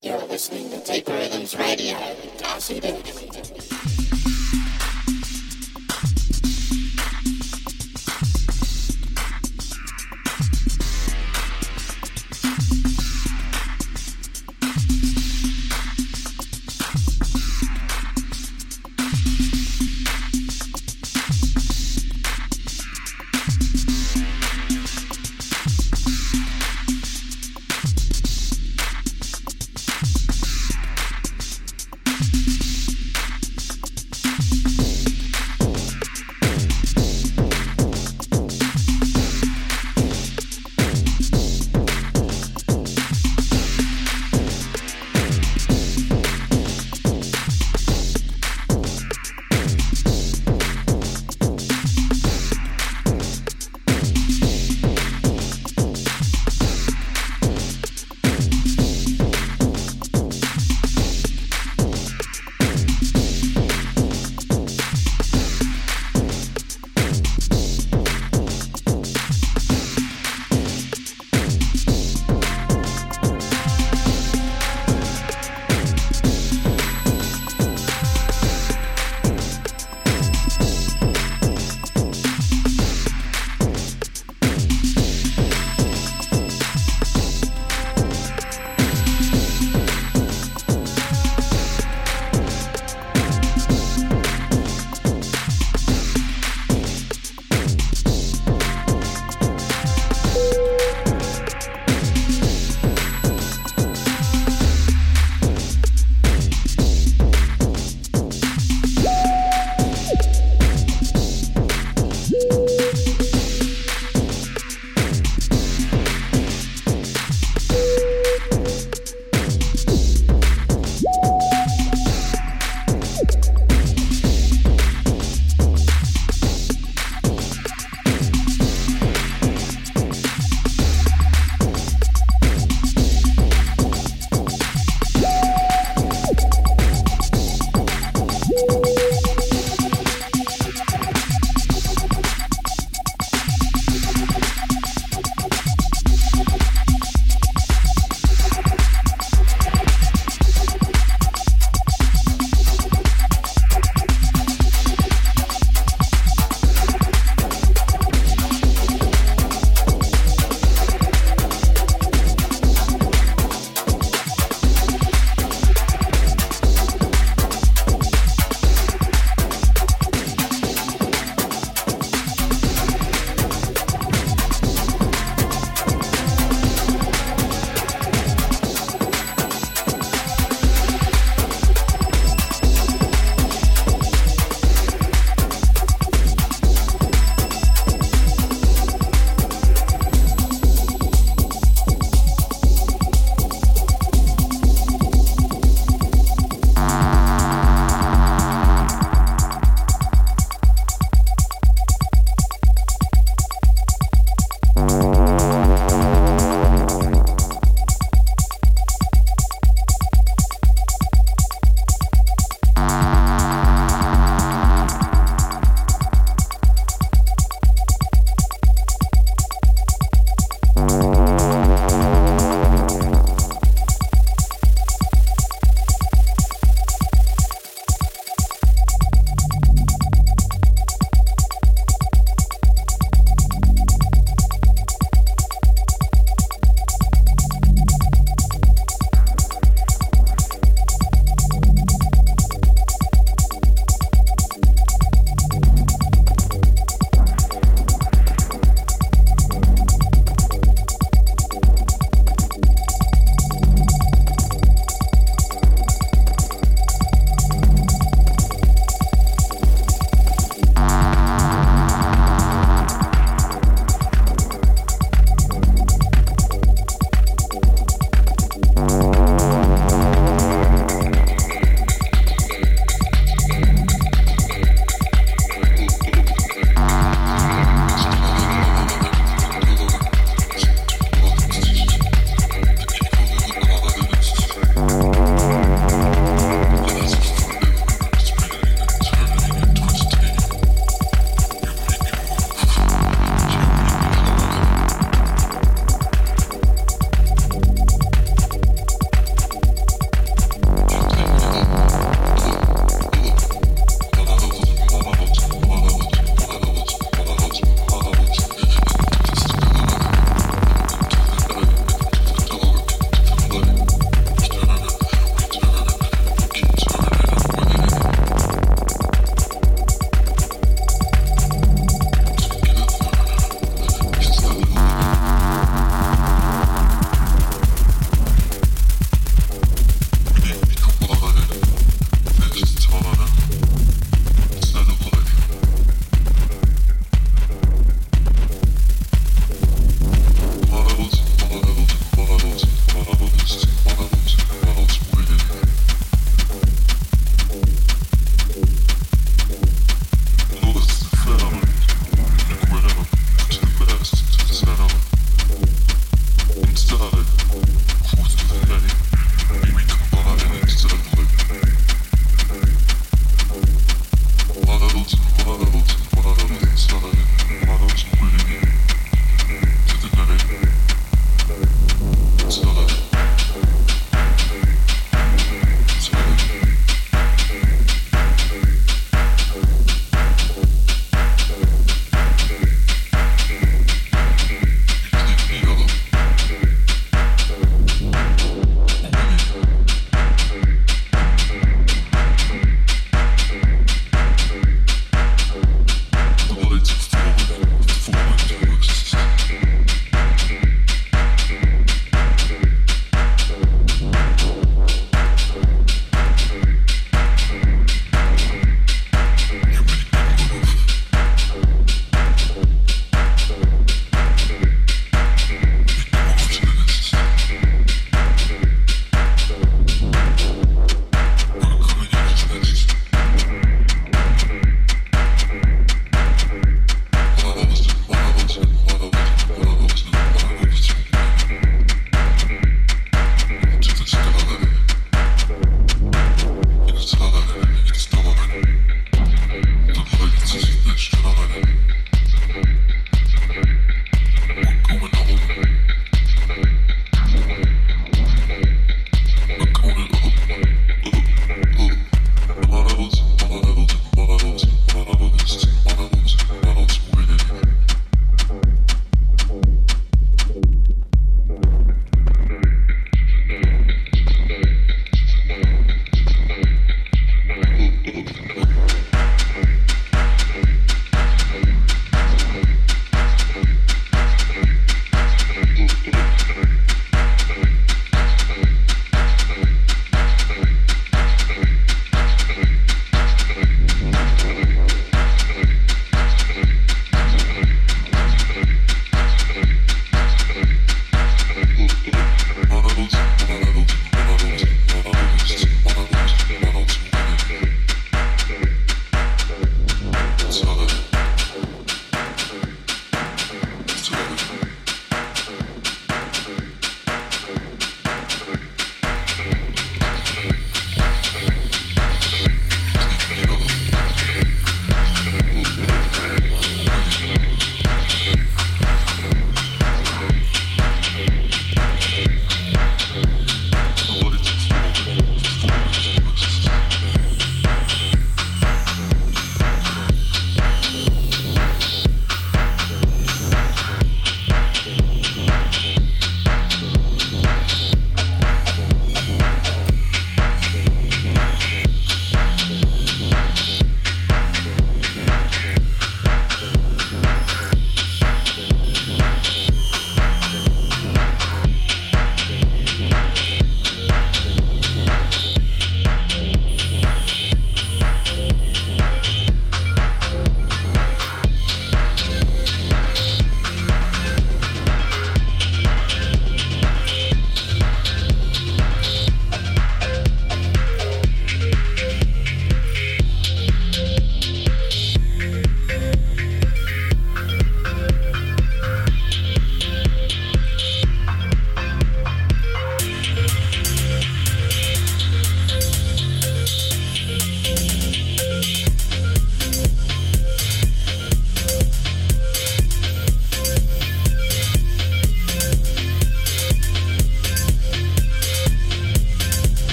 You're listening to Deeper Rhythms Radio with Darcy Dix.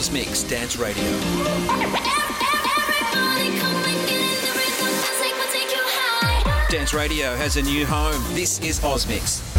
Hour Dance Radio. Dance Radio has a new home. This is Ozmix.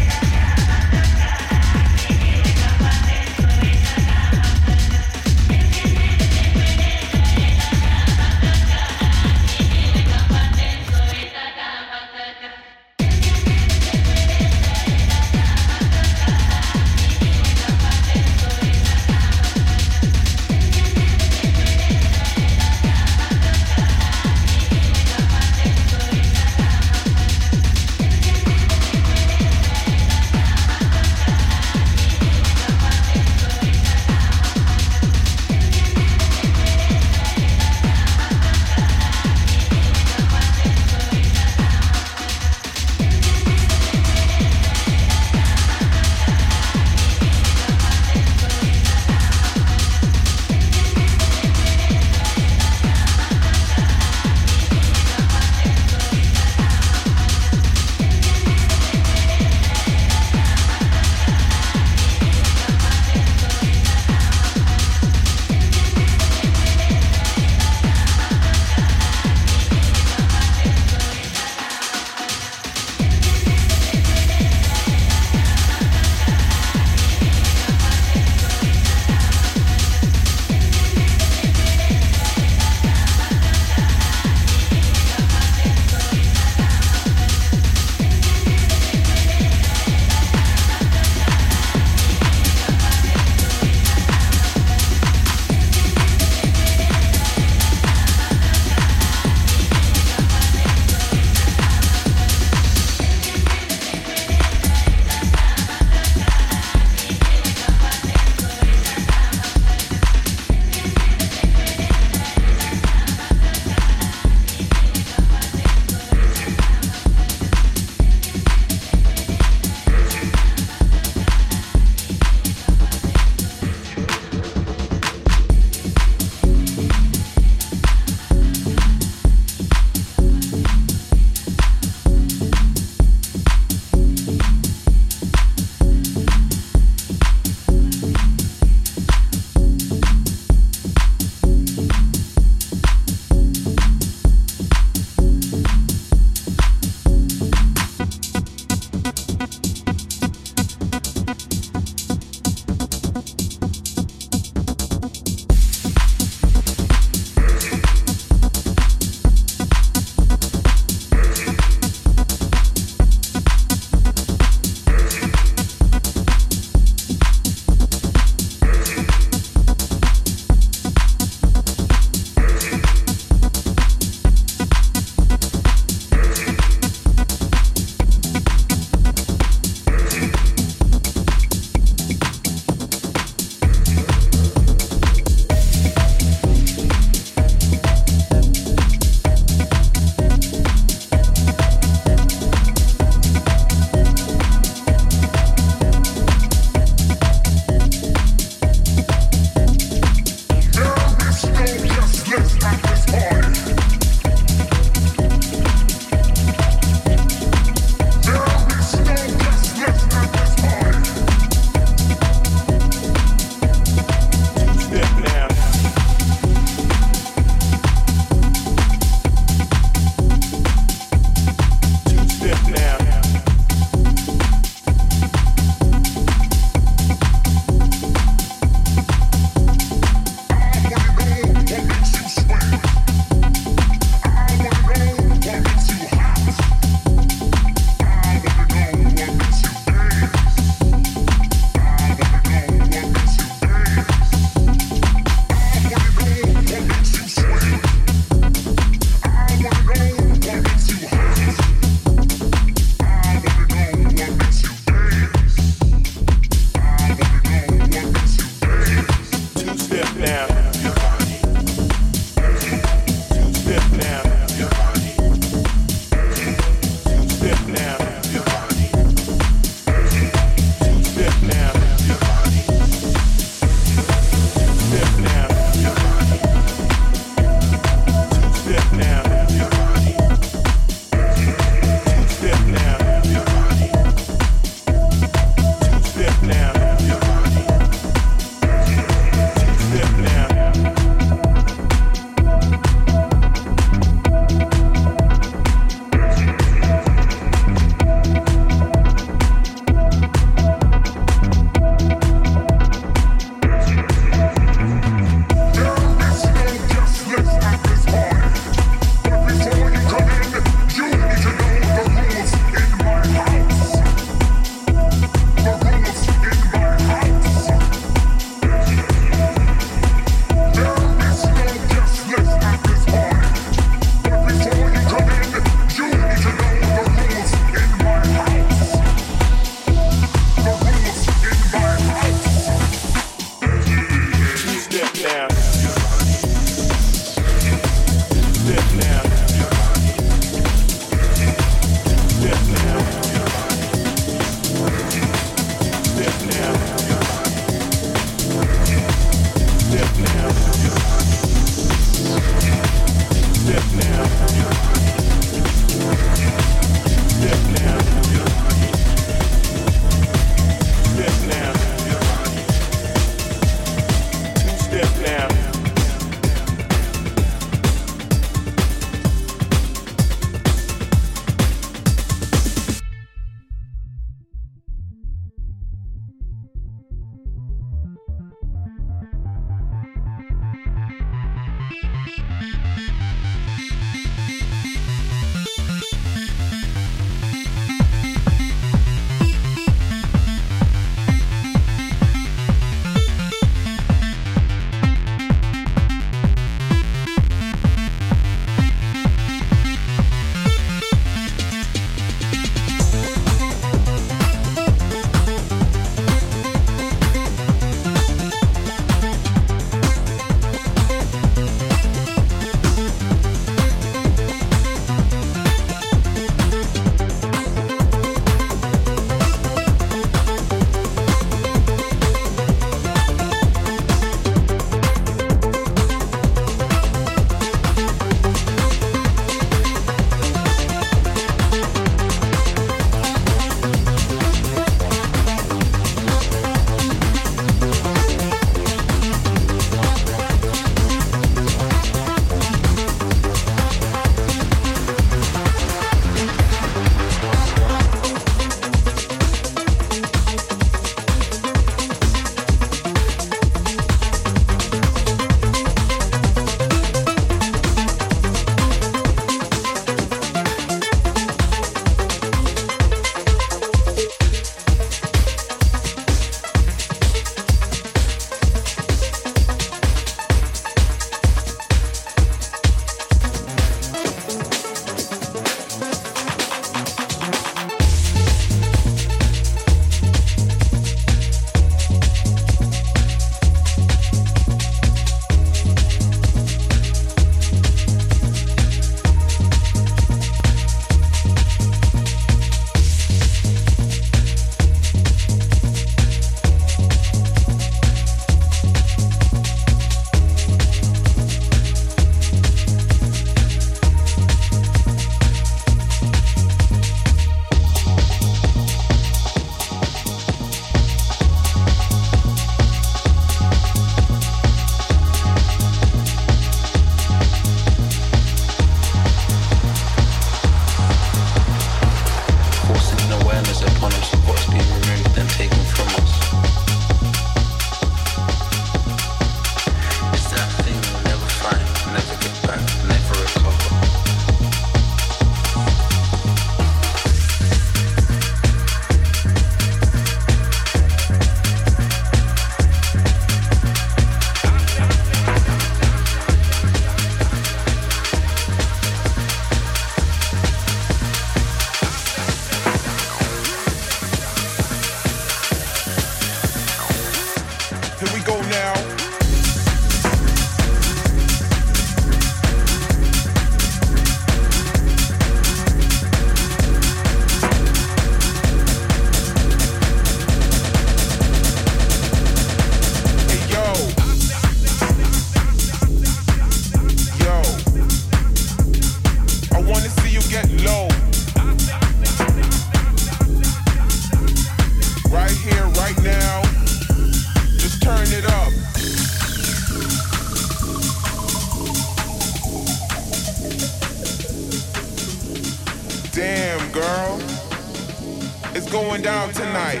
It's going down tonight.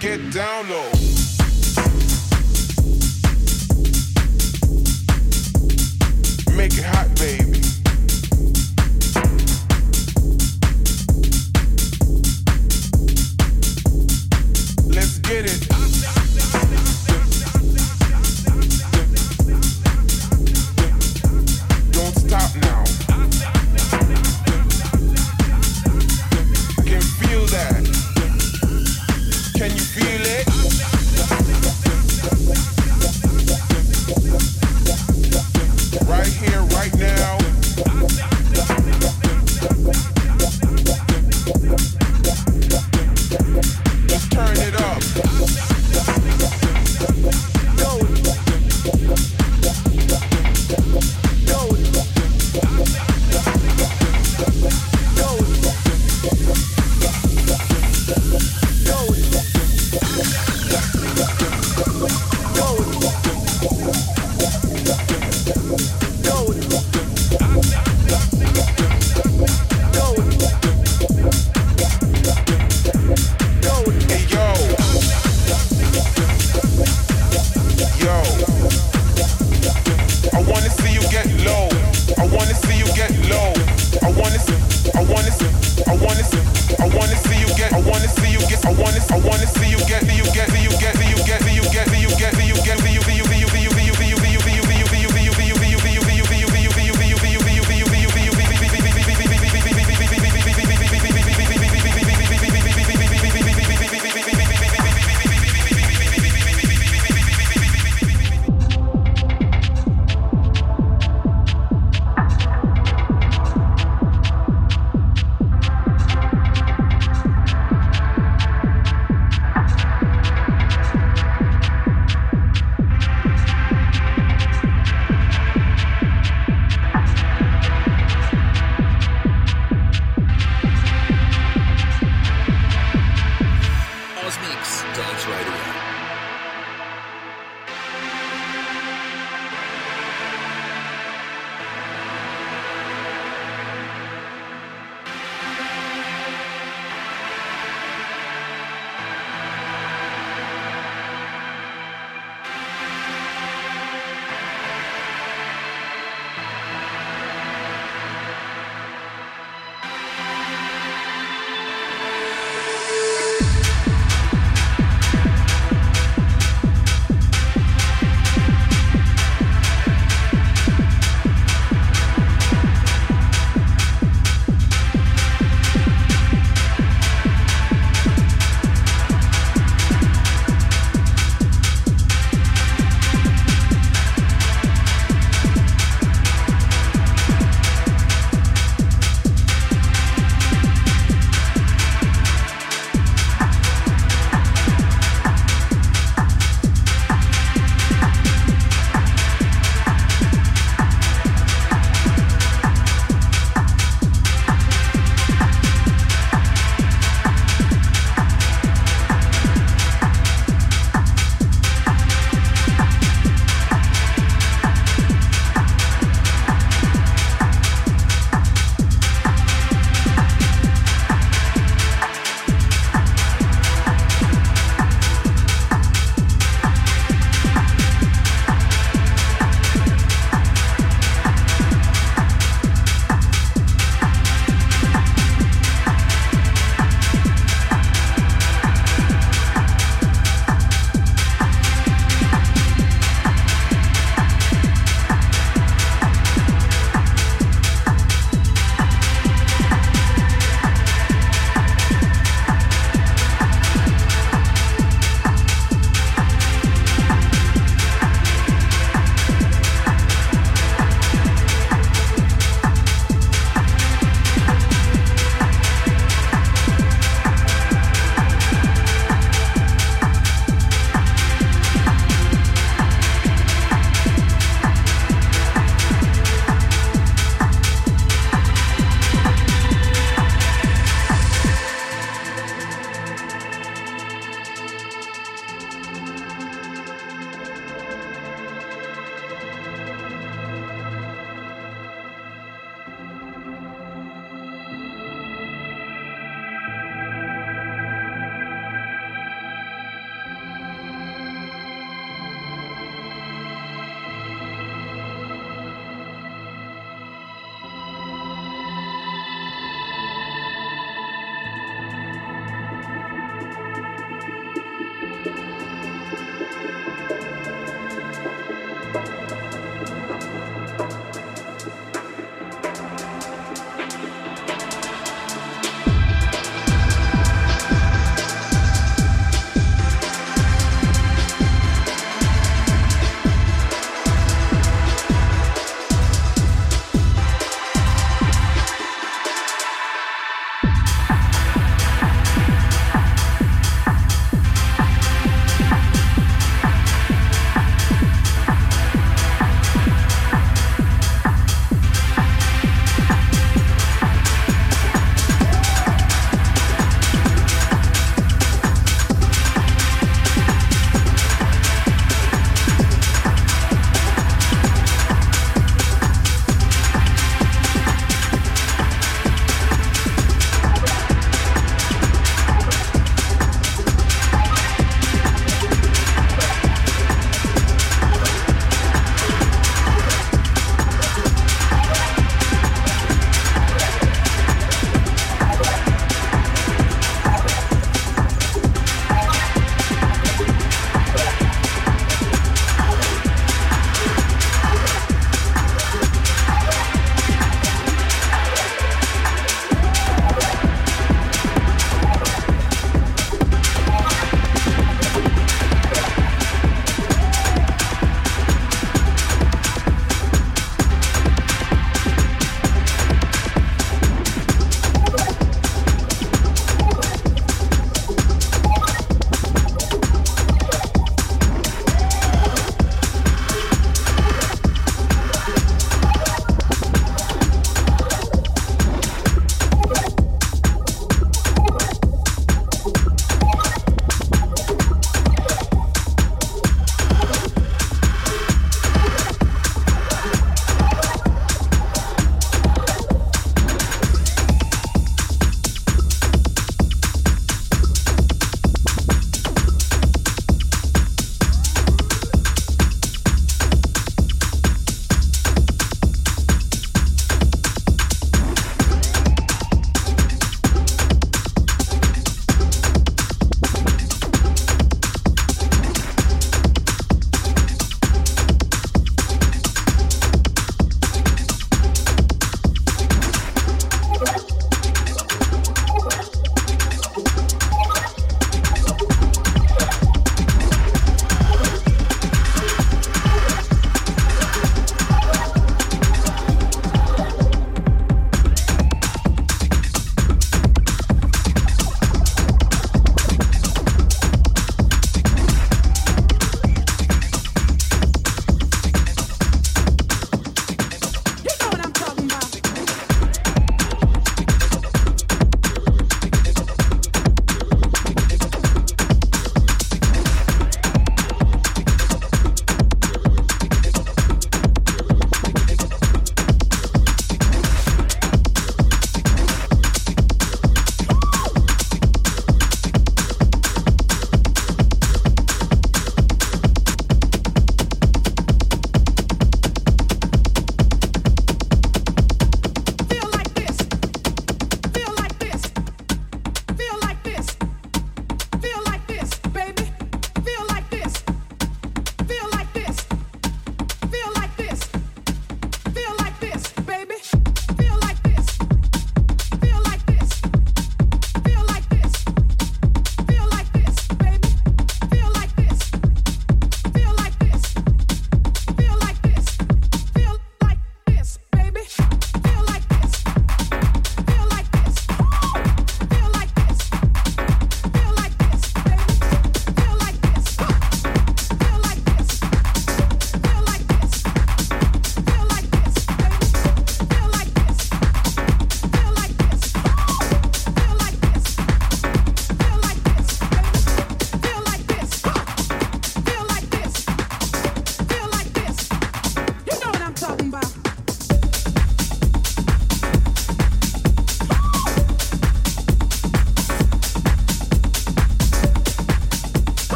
Get down low. Make it hot, baby.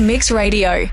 Mix Radio.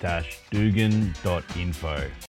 darcy-dugan.info.